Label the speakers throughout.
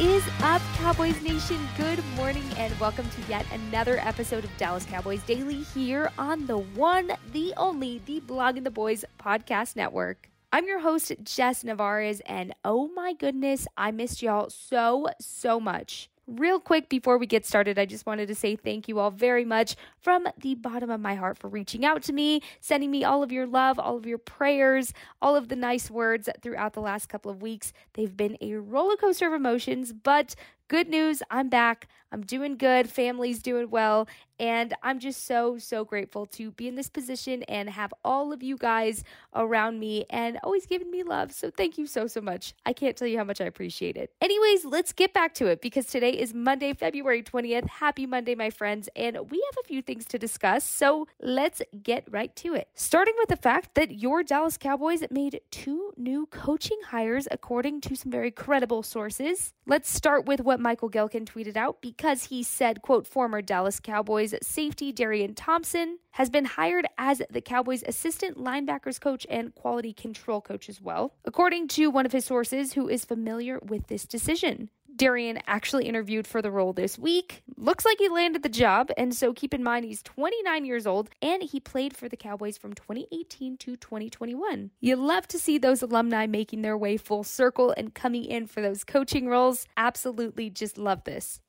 Speaker 1: is up, Cowboys Nation? Good morning and welcome to yet another episode of Dallas Cowboys Daily here on the one, the only, the Blog Blogging the Boys podcast network. I'm your host, Jess Nevarez, and oh my goodness, I missed y'all so, so much. Real quick before we get started, I just wanted to say thank you all very much from the bottom of my heart for reaching out to me, sending me all of your love, all of your prayers, all of the nice words throughout the last couple of weeks. They've been a roller coaster of emotions, but good news, I'm back. I'm doing good. Family's doing well. And I'm just so, so grateful to be in this position and have all of you guys around me and always giving me love. So thank you so, so much. I can't tell you how much I appreciate it. Anyways, let's get back to it because today is Monday, February 20th. Happy Monday, my friends. And we have a few things to discuss. So let's get right to it. Starting with the fact that your Dallas Cowboys made two new coaching hires according to some very credible sources. Let's start with what Michael Gehlken tweeted out because he said, quote, former Dallas Cowboys safety Darian Thompson has been hired as the Cowboys assistant linebackers coach and quality control coach as well, according to one of his sources who is familiar with this decision. Darian actually interviewed for the role this week. Looks like he landed the job, and so keep in mind he's 29 years old and he played for the Cowboys from 2018 to 2021. You love to see those alumni making their way full circle and coming in for those coaching roles. Absolutely just love this.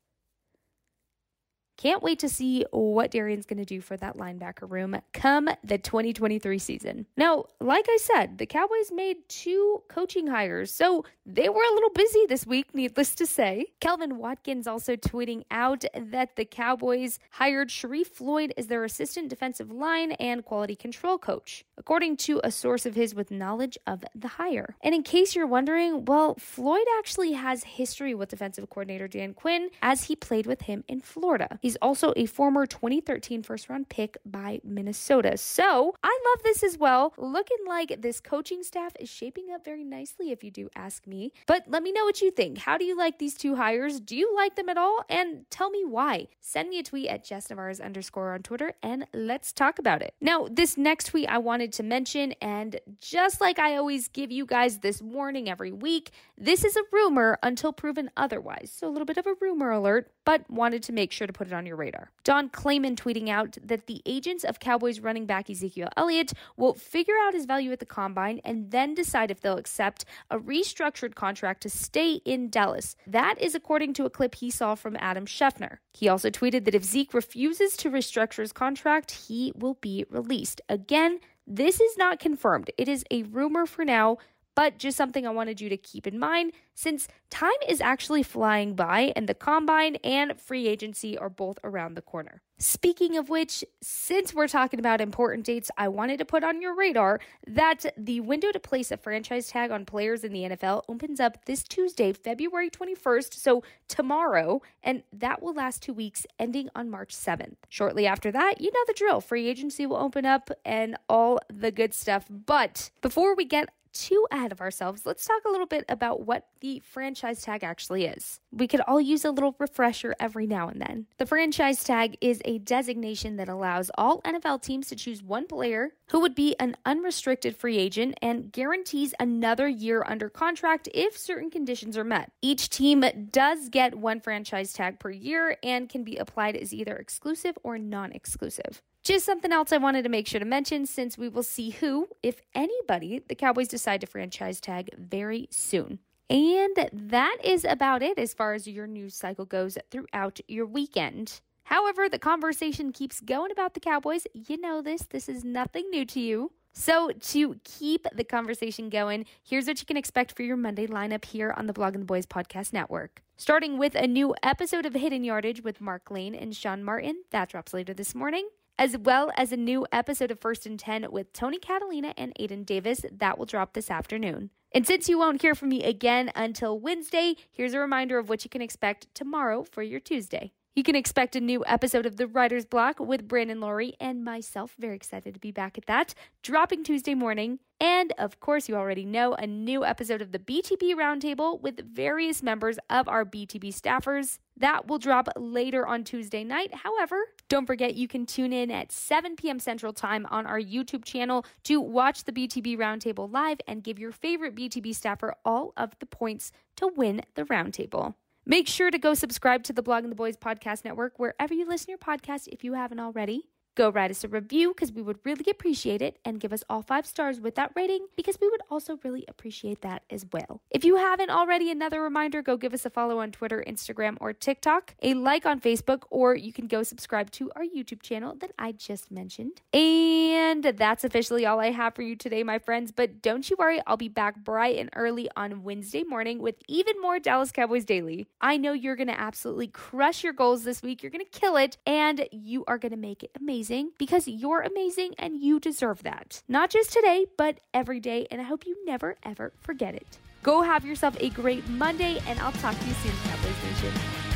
Speaker 1: Can't wait to see what Darian's going to do for that linebacker room come the 2023 season. Now, like I said, the Cowboys made two coaching hires, so they were a little busy this week, needless to say. Calvin Watkins also tweeting out that the Cowboys hired Sharrif Floyd as their assistant defensive line and quality control coach, according to a source of his with knowledge of the hire. And in case you're wondering, well, Floyd actually has history with defensive coordinator Dan Quinn as he played with him in Florida. Also a former 2013 first round pick by Minnesota. So I love this as well. Looking like this coaching staff is shaping up very nicely, if you do ask me. But let me know what you think. How do you like these two hires? Do you like them at all? And tell me why. Send me a tweet at Jess Nevarez underscore on Twitter and let's talk about it. Now, this next tweet I wanted to mention, and just like I always give you guys this warning every week, this is a rumor until proven otherwise. So a little bit of a rumor alert, but wanted to make sure to put it on your radar. Don Clayman tweeting out that the agents of Cowboys running back Ezekiel Elliott will figure out his value at the combine and then decide if they'll accept a restructured contract to stay in Dallas. That is according to a clip he saw from Adam Schefter. He also tweeted that if Zeke refuses to restructure his contract, he will be released. Again, this is not confirmed. It is a rumor for now, but just something I wanted you to keep in mind since time is actually flying by and the combine and free agency are both around the corner. Speaking of which, since we're talking about important dates, I wanted to put on your radar that the window to place a franchise tag on players in the NFL opens up this Tuesday, February 21st, so tomorrow, and that will last two weeks, ending on March 7th. Shortly after that, you know the drill free agency will open up and all the good stuff. But before we get too ahead of ourselves, let's talk a little bit about what the franchise tag actually is. We could all use a little refresher every now and then. The franchise tag is a designation that allows all NFL teams to choose one player who would be an unrestricted free agent and guarantees another year under contract if certain conditions are met. Each team does get one franchise tag per year and can be applied as either exclusive or non exclusive. Just something else I wanted to make sure to mention since we will see who, if anybody, the Cowboys decide to franchise tag very soon. And that is about it as far as your news cycle goes throughout your weekend. However, the conversation keeps going about the Cowboys. You know this, this is nothing new to you. So, to keep the conversation going, here's what you can expect for your Monday lineup here on the Blogging the Boys Podcast Network. Starting with a new episode of Hidden Yardage with Mark Lane and Sean Martin, that drops later this morning as well as a new episode of First and 10 with Tony Catalina and Aiden Davis that will drop this afternoon. And since you won't hear from me again until Wednesday, here's a reminder of what you can expect tomorrow for your Tuesday. You can expect a new episode of The Writer's Block with Brandon Loree and myself. Very excited to be back at that, dropping Tuesday morning. And of course, you already know a new episode of the BTB Roundtable with various members of our BTB staffers. That will drop later on Tuesday night. However, don't forget you can tune in at 7 p.m. Central Time on our YouTube channel to watch the BTB Roundtable live and give your favorite BTB staffer all of the points to win the roundtable. Make sure to go subscribe to the Blogging the Boys Podcast Network wherever you listen to your podcast if you haven't already. Go write us a review because we would really appreciate it and give us all five stars with that rating because we would also really appreciate that as well. If you haven't already, another reminder go give us a follow on Twitter, Instagram, or TikTok, a like on Facebook, or you can go subscribe to our YouTube channel that I just mentioned. And that's officially all I have for you today, my friends. But don't you worry, I'll be back bright and early on Wednesday morning with even more Dallas Cowboys Daily. I know you're going to absolutely crush your goals this week. You're going to kill it, and you are going to make it amazing amazing because you're amazing and you deserve that. Not just today, but every day. And I hope you never, ever forget it. Go have yourself a great Monday, and I'll talk to you soon, Cowboys Nation.